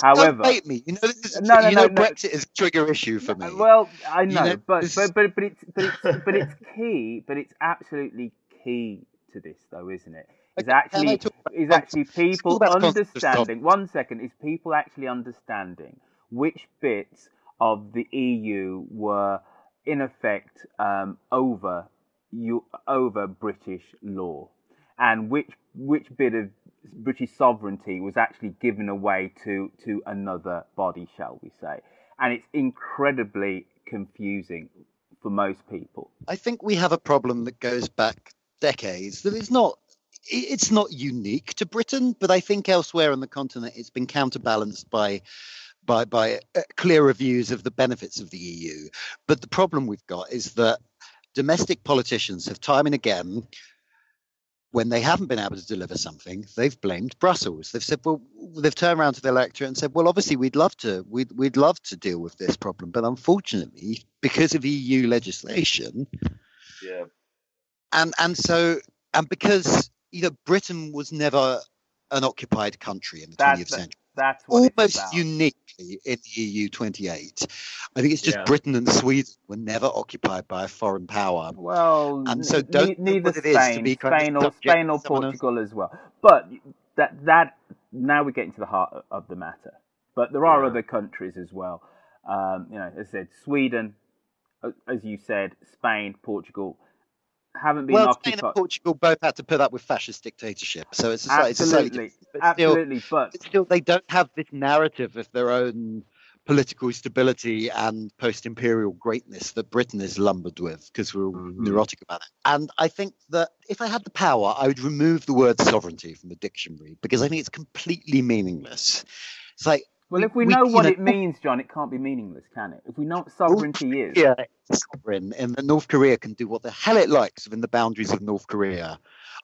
however, Don't bait me. You know, this is, No, no, you know, no, no. Brexit is a trigger issue for me. Well, I You know, know, but, this- but but but it's but it's but it's key. But it's absolutely key to this, though, isn't it? Is Okay, actually about is actually people about concept of understanding. One second, is people actually understanding which bits of the EU were in effect um, over you over British law, and which which bit of British sovereignty was actually given away to to another body, shall we say? And it's incredibly confusing for most people. I think we have a problem that goes back decades. That is not. It's not unique to Britain, but I think elsewhere on the continent it's been counterbalanced by by by uh, clearer views of the benefits of the EU. But the problem we've got is that domestic politicians have time and again when they haven't been able to deliver something, they've blamed Brussels. They've said, well, they've turned around to the electorate and said, well, obviously we'd love to, we'd we'd love to deal with this problem, but unfortunately, because of EU legislation, Yeah. and and so and because you know Britain was never an occupied country in the That's 20th century, that's almost uniquely in the EU 28. I think it's just Yeah. Britain and Sweden were never occupied by a foreign power. Well, and so don't ne- neither what it is to Spain, be kind of Spain or Spain or else. Portugal as well. But that that now we're getting to the heart of the matter. But there are Yeah. other countries as well. Um, you know, as I said, Sweden, as you said, Spain, Portugal, haven't been Well, Spain and Portugal both had to put up with fascist dictatorship, so it's a, slight- it's a slightly Absolutely, different- but absolutely. But but still, they don't have this narrative of their own political stability and post-imperial greatness that Britain is lumbered with because we're all Mm-hmm. neurotic about it. And I think that if I had the power, I would remove the word sovereignty from the dictionary because I think it's completely meaningless. It's like well, if we, we- know what know- it means, John, it can't be meaningless, can it? If we know what sovereignty is, yeah, sovereign, and that North Korea can do what the hell it likes within the boundaries of North Korea.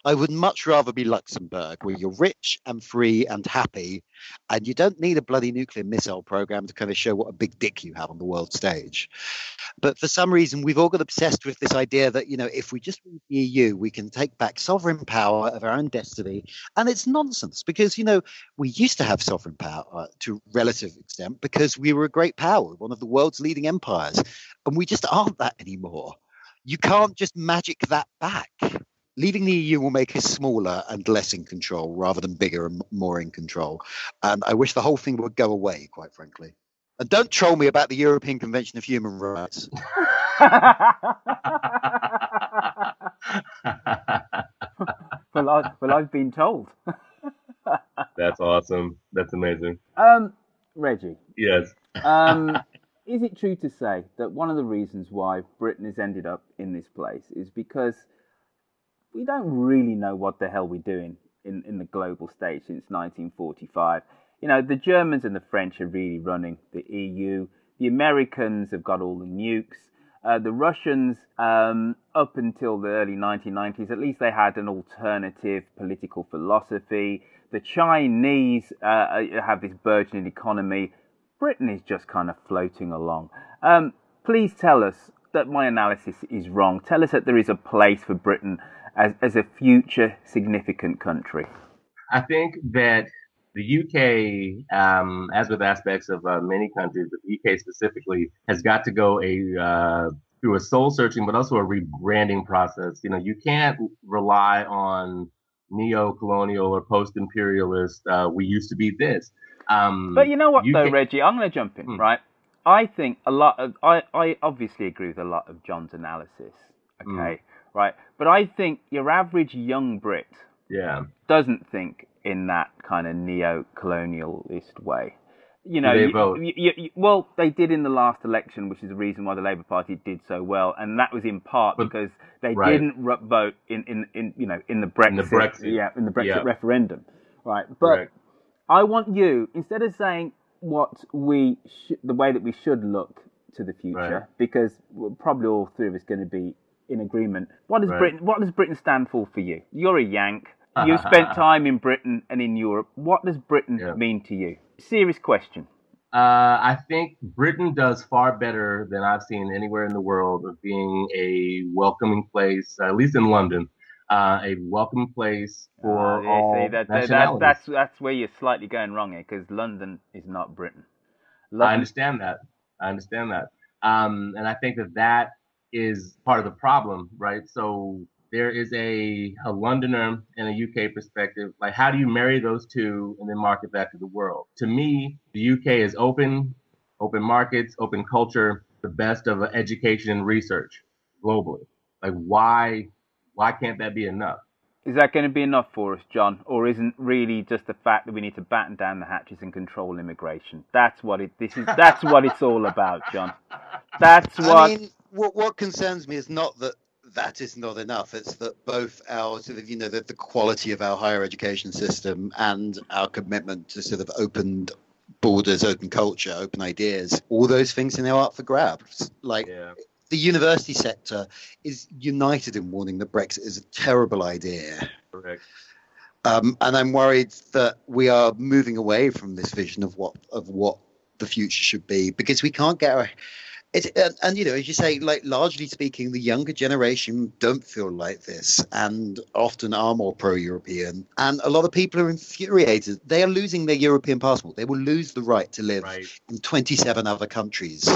I would much rather be Luxembourg, where you're rich and free and happy, and you don't need a bloody nuclear missile program to kind of show what a big dick you have on the world stage. But for some reason, we've all got obsessed with this idea that, you know, if we just leave the EU, we can take back sovereign power of our own destiny. And it's nonsense because, you know, we used to have sovereign power uh, to relative extent because we were a great power, one of the world's leading empires. And we just aren't that anymore. You can't just magic that back. Leaving the EU will make us smaller and less in control rather than bigger and more in control. And I wish the whole thing would go away, quite frankly. And don't troll me about the European Convention of Human Rights. well, I, well, I've been told. That's awesome. That's amazing. Um, Reggie, Yes. um, is it true to say that one of the reasons why Britain has ended up in this place is because we don't really know what the hell we're doing in, in the global stage since 1945? You know, the Germans and the French are really running the EU. The Americans have got all the nukes. Uh, the Russians, um, up until the early 1990s, at least they had an alternative political philosophy. The Chinese uh, have this burgeoning economy. Britain is just kind of floating along. Um, please tell us that my analysis is wrong. Tell us that there is a place for Britain as, as a future significant country. I think that the UK, um, as with aspects of uh, many countries, but the UK specifically, has got to go a uh, through a soul searching, but also a rebranding process. You know, you can't rely on neo-colonial or post-imperialist. Uh, we used to be this. Um, But you know what, though, Reggie? I'm going to jump in, right? I think a lot of I, I obviously agree with a lot of John's analysis. Okay, right? But I think your average young Brit Yeah. doesn't think in that kind of neo-colonialist way. Do know, you- you- you- you- well, they did in the last election, which is the reason why the Labour Party did so well, and that was in part because they right. didn't vote in, in, in you know in the Brexit, In the Brexit. yeah, in the Brexit Yeah. referendum, right? But Correct. I want you instead of saying what we sh- the way that we should look to the future, Right. because we're probably all three of us going to be in agreement. What does Right. Britain? What does Britain stand for for you? You're a Yank. You've spent time in Britain and in Europe. What does Britain mean to you? Serious question. Uh, I think Britain does far better than I've seen anywhere in the world of being a welcoming place, at least in London, uh, a welcoming place for Uh, yeah, all see, that, that, that, nationalities. that's that's where you're slightly going wrong here, because London is not Britain. I understand that. I understand that. Um, and I think that that is part of the problem, right? So there is a, a Londoner and a UK perspective. Like, how do you marry those two and then market that to the world? To me, the UK is open, open markets, open culture, the best of education and research globally. Like, why, why can't that be enough? Is that going to be enough for us, John, or isn't really just the fact that we need to batten down the hatches and control immigration? That's what it. This is. That's what it's all about, John. That's what. I mean, what what concerns me is not that that is not enough. It's that both our sort of you know the, the quality of our higher education system and our commitment to sort of open borders, open culture, open ideas, all those things are now up for grabs. Like the university sector is united in warning that Brexit is a terrible idea. Correct. Um, and I'm worried that we are moving away from this vision of what of what the future should be because we can't get our it, and, and you know, as you say, like largely speaking, the younger generation don't feel like this, and often are more pro-European. And a lot of people are infuriated. They are losing their European passport. They will lose the right to live in 27 other countries.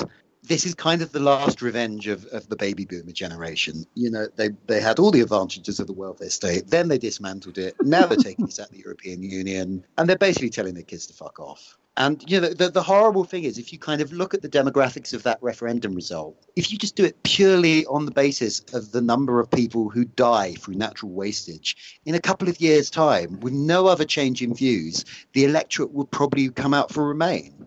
This is kind of the last revenge of, of the baby boomer generation. You know, they they had all the advantages of the welfare state, then they dismantled it. Now they're taking us out of the European Union, and they're basically telling their kids to fuck off. And you know, the, the horrible thing is, if you kind of look at the demographics of that referendum result, if you just do it purely on the basis of the number of people who die through natural wastage, in a couple of years' time, with no other change in views, the electorate would probably come out for Remain.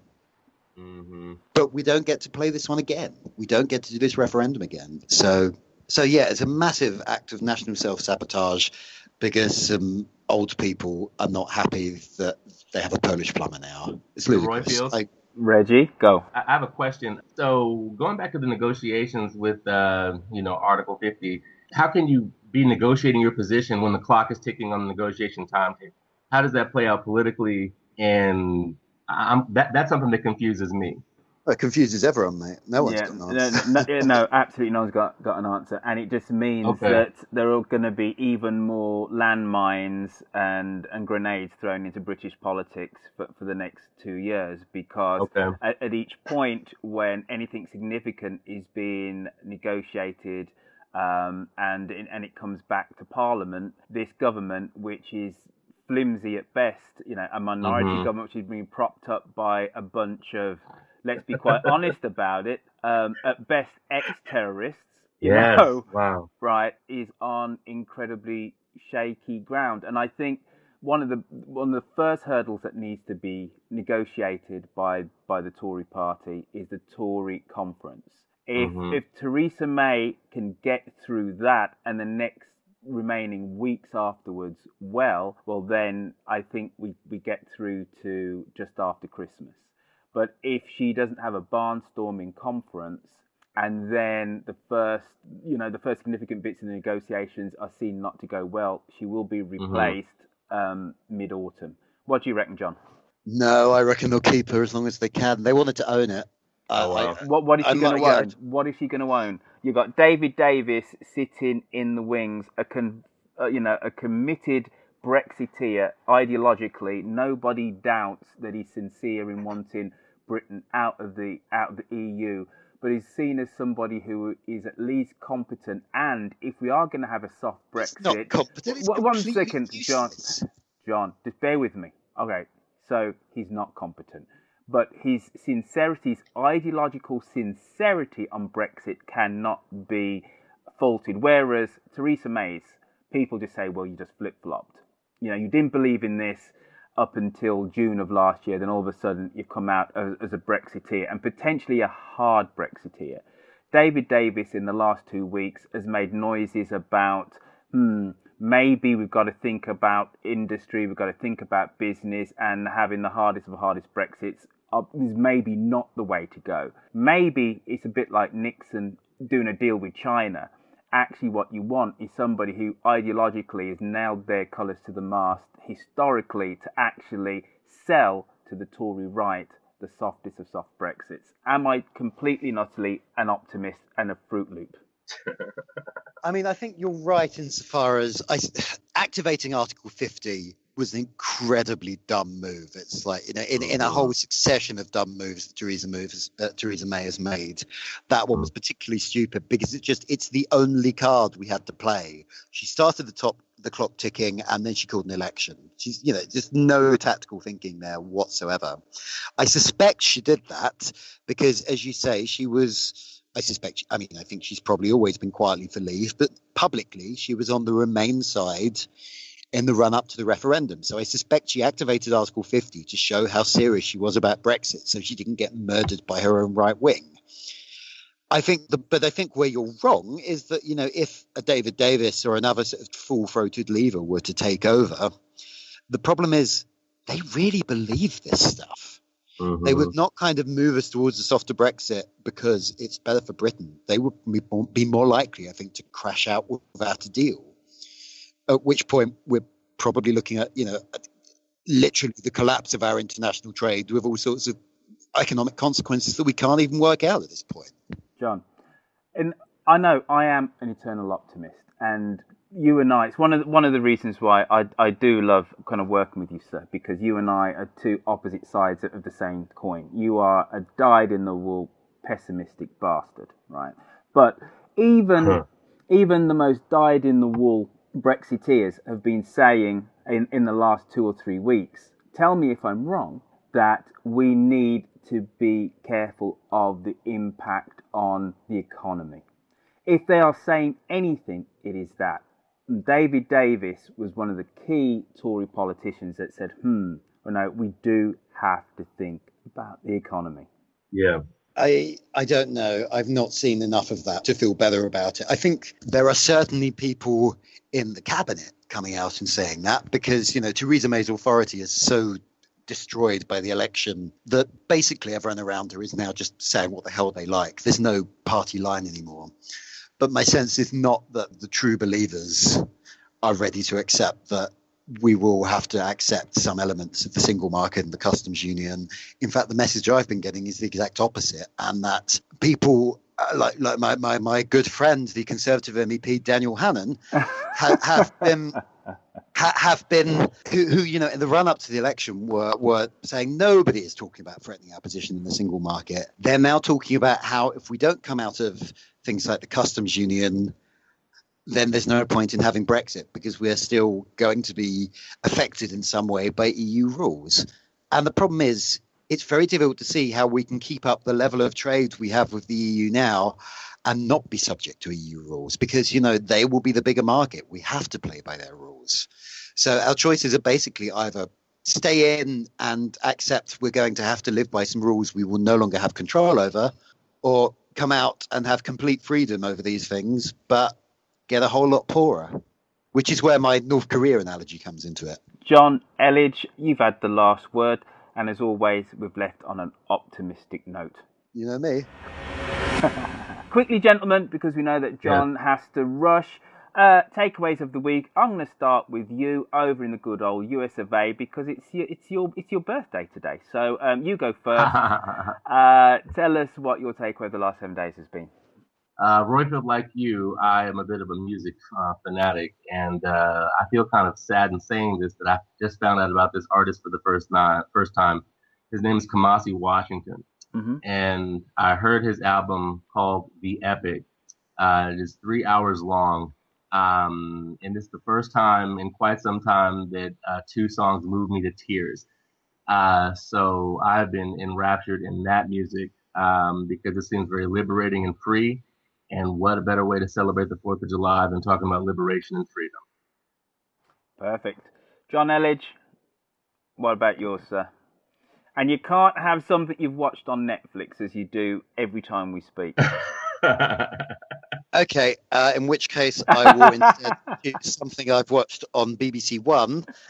Mm-hmm. But we don't get to play this one again. We don't get to do this referendum again. So, so yeah, it's a massive act of national self-sabotage because some old people are not happy that they have a Polish plumber now. It's Roy ludicrous. Fields? Like, Reggie, go. I I have a question. So going back to the negotiations with, uh, you know, Article 50, how can you be negotiating your position when the clock is ticking on the negotiation timetable? How does that play out politically? And I'm, that that's something that confuses me. It confuses everyone, mate. No one's yeah, got an answer. no, yeah, no, absolutely no one's got, got an answer. And it just means Okay. that there are going to be even more landmines and, and grenades thrown into British politics for, for the next two years because Okay. at, at each point when anything significant is being negotiated um, and, it- and it comes back to Parliament, this government, which is flimsy at best, you know, a minority Mhm. government which is being propped up by a bunch of, let's be quite honest about it, um, at best ex-terrorists, you Yes. know, Wow. right, is on incredibly shaky ground. And I think one of the one of the first hurdles that needs to be negotiated by by the Tory party is the Tory conference. If Mhm. if Theresa May can get through that and the next remaining weeks afterwards well, well then I think we, we get through to just after Christmas. But if she doesn't have a barnstorming conference and then the first you know, the first significant bits in the negotiations are seen not to go well, she will be replaced um, mid autumn. What do you reckon, John? No, I reckon they'll keep her as long as they can. They wanted to own it. Oh, Uh, I- What what is she I'm going to not- yeah, own? What is she going to own? You've got David Davis sitting in the wings, a con, uh, you know, a committed Brexiteer ideologically. Nobody doubts that he's sincere in wanting Britain out of the out of the EU, but he's seen as somebody who is at least competent. And if we are going to have a soft Brexit, not competent, it's One- second, John. John, just bear with me. Okay, so he's not competent. But his sincerity, his ideological sincerity on Brexit cannot be faulted. Whereas Theresa May's, people just say, well, you just flip flopped. You know, you didn't believe in this. Up until June of last year, then all of a sudden you've come out as, as a Brexiteer and potentially a hard Brexiteer. David Davis in the last two weeks has made noises about, hmm, maybe we've got to think about industry, we've got to think about business, and having the hardest of hardest Brexits is maybe not the way to go. Maybe it's a bit like Nixon doing a deal with China. Actually, what you want is somebody who ideologically has nailed their colours to the mast historically to actually sell to the Tory right the softest of soft Brexits. Am I completely and utterly an optimist and a Fruit Loop? I mean, I think you're right insofar as I, activating Article 50 was an incredibly dumb move. It's like you know, in, in a whole succession of dumb moves that Theresa, moves, uh, Theresa May has made, that one was particularly stupid because it's just it's the only card we had to play. She started the top the clock ticking and then she called an election. She's you know just no tactical thinking there whatsoever. I suspect she did that because, as you say, she was. I suspect. I mean, I think she's probably always been quietly for leave, but publicly she was on the Remain side in the run up to the referendum. So I suspect she activated Article 50 to show how serious she was about Brexit so she didn't get murdered by her own right wing. I think the, but I think where you're wrong is that, you know, if a David Davis or another sort of full throated leaver were to take over, the problem is they really believe this stuff. Mm-hmm. They would not kind of move us towards a softer Brexit because it's better for Britain. They would be more likely, I think, to crash out without a deal at which point we're probably looking at, you know, literally the collapse of our international trade with all sorts of economic consequences that we can't even work out at this point. John, and I know I am an eternal optimist, and you and I, it's one of the, one of the reasons why I I do love kind of working with you, sir, because you and I are two opposite sides of the same coin. You are a dyed in the wool pessimistic bastard, right? But even huh. even the most dyed in the wool Brexiteers have been saying in, in the last two or three weeks, tell me if I'm wrong, that we need to be careful of the impact on the economy. If they are saying anything, it is that. David Davis was one of the key Tory politicians that said, hmm, well, no, we do have to think about the economy. Yeah. I I don't know. I've not seen enough of that to feel better about it. I think there are certainly people in the cabinet coming out and saying that because you know Theresa May's authority is so destroyed by the election that basically everyone around her is now just saying what the hell they like. There's no party line anymore. But my sense is not that the true believers are ready to accept that we will have to accept some elements of the single market and the customs union. In fact, the message I've been getting is the exact opposite, and that people uh, like like my, my, my good friend, the Conservative MEP Daniel Hannan, ha, have been ha, have been who, who you know in the run up to the election were were saying nobody is talking about threatening our position in the single market. They're now talking about how if we don't come out of things like the customs union then there's no point in having Brexit because we're still going to be affected in some way by EU rules. And the problem is, it's very difficult to see how we can keep up the level of trade we have with the EU now and not be subject to EU rules because, you know, they will be the bigger market. We have to play by their rules. So our choices are basically either stay in and accept we're going to have to live by some rules we will no longer have control over, or come out and have complete freedom over these things, but get a whole lot poorer, which is where my North Korea analogy comes into it. John Elledge, you've had the last word, and as always, we've left on an optimistic note. You know me. Quickly, gentlemen, because we know that John yeah. has to rush. Uh, takeaways of the week. I'm going to start with you over in the good old US of A because it's your it's your it's your birthday today. So um, you go first. uh, tell us what your takeaway of the last seven days has been. Uh, Roifield, like you, I am a bit of a music uh, fanatic, and uh, I feel kind of sad in saying this that I just found out about this artist for the first not, first time. His name is Kamasi Washington, mm-hmm. and I heard his album called The Epic. Uh, it is three hours long, um, and it's the first time in quite some time that uh, two songs moved me to tears. Uh, so I've been enraptured in that music um, because it seems very liberating and free and what a better way to celebrate the 4th of July than talking about liberation and freedom? Perfect. John Elledge. What about yours, sir? And you can't have something you've watched on Netflix as you do every time we speak. Okay, uh, in which case I will instead choose something I've watched on BBC One.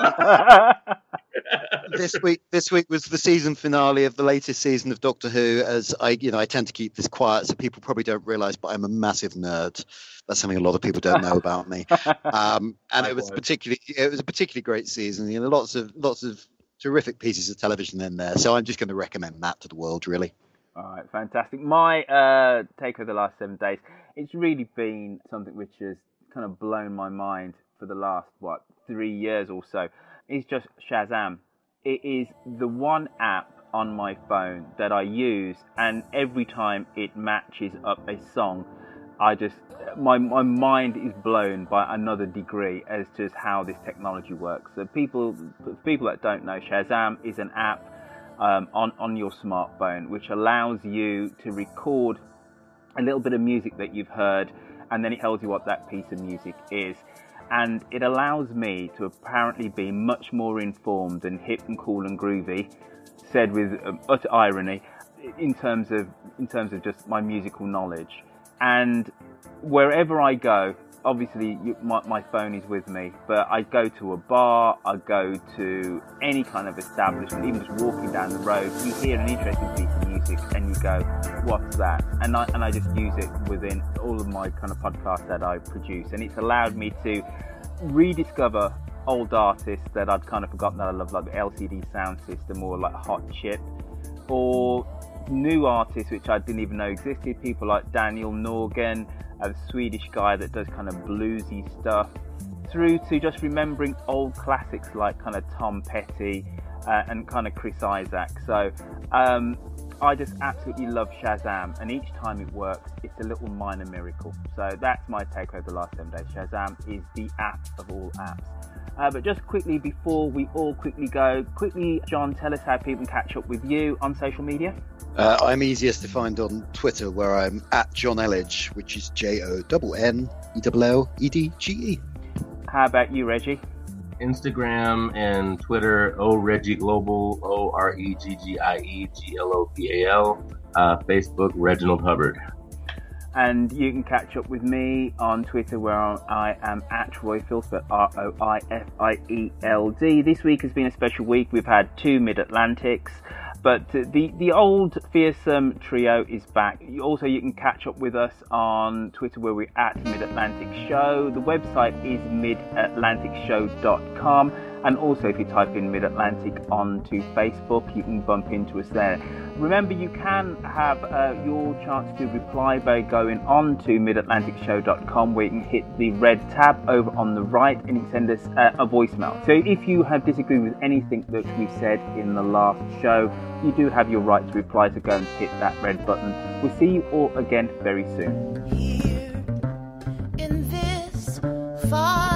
this week, this week was the season finale of the latest season of Doctor Who. As I, you know, I tend to keep this quiet, so people probably don't realise, but I'm a massive nerd. That's something a lot of people don't know about me. Um, and it was particularly, it was a particularly great season. You know, lots of lots of terrific pieces of television in there. So I'm just going to recommend that to the world, really. All right, fantastic. My uh, take of the last seven days, it's really been something which has kind of blown my mind for the last, what, three years or so. It's just Shazam. It is the one app on my phone that I use, and every time it matches up a song, I just, my, my mind is blown by another degree as to how this technology works. So people, people that don't know, Shazam is an app um, on, on your smartphone, which allows you to record a little bit of music that you've heard, and then it tells you what that piece of music is. And it allows me to apparently be much more informed and hip and cool and groovy, said with um, utter irony, in terms of in terms of just my musical knowledge. And wherever I go, obviously my, my phone is with me, but I go to a bar, I go to any kind of establishment, even just walking down the road, you hear an interesting piece and you go, what's that? And I, and I just use it within all of my kind of podcasts that I produce. And it's allowed me to rediscover old artists that I'd kind of forgotten that I love, like the LCD Sound System or like Hot Chip, or new artists which I didn't even know existed, people like Daniel Norgren, a Swedish guy that does kind of bluesy stuff, through to just remembering old classics like kind of Tom Petty uh, and kind of Chris Isaak. So um, I just absolutely love Shazam, and each time it works, it's a little minor miracle. So that's my take over the last seven days. Shazam is the app of all apps. Uh, but just quickly before we all quickly go, quickly, John, tell us how people can catch up with you on social media. Uh, I'm easiest to find on Twitter, where I'm at John Elledge, which is J O N N E L L E D G E. How about you, Reggie? Instagram and Twitter, O Reggie Global, O R E G G I E G L O P A L. Uh, Facebook, Reginald Hubbard. And you can catch up with me on Twitter where I am at Roifield, but R O I F I E L D. This week has been a special week. We've had two Mid Atlantics, but uh, the, the old fearsome trio is back. Also, you can catch up with us on Twitter where we're at Mid Atlantic Show. The website is midatlanticshow.com. And also, if you type in Mid Atlantic onto Facebook, you can bump into us there. Remember, you can have uh, your chance to reply by going on to midatlanticshow.com where you can hit the red tab over on the right and you can send us uh, a voicemail. So, if you have disagreed with anything that we said in the last show, you do have your right to reply, so go and hit that red button. We'll see you all again very soon. In this final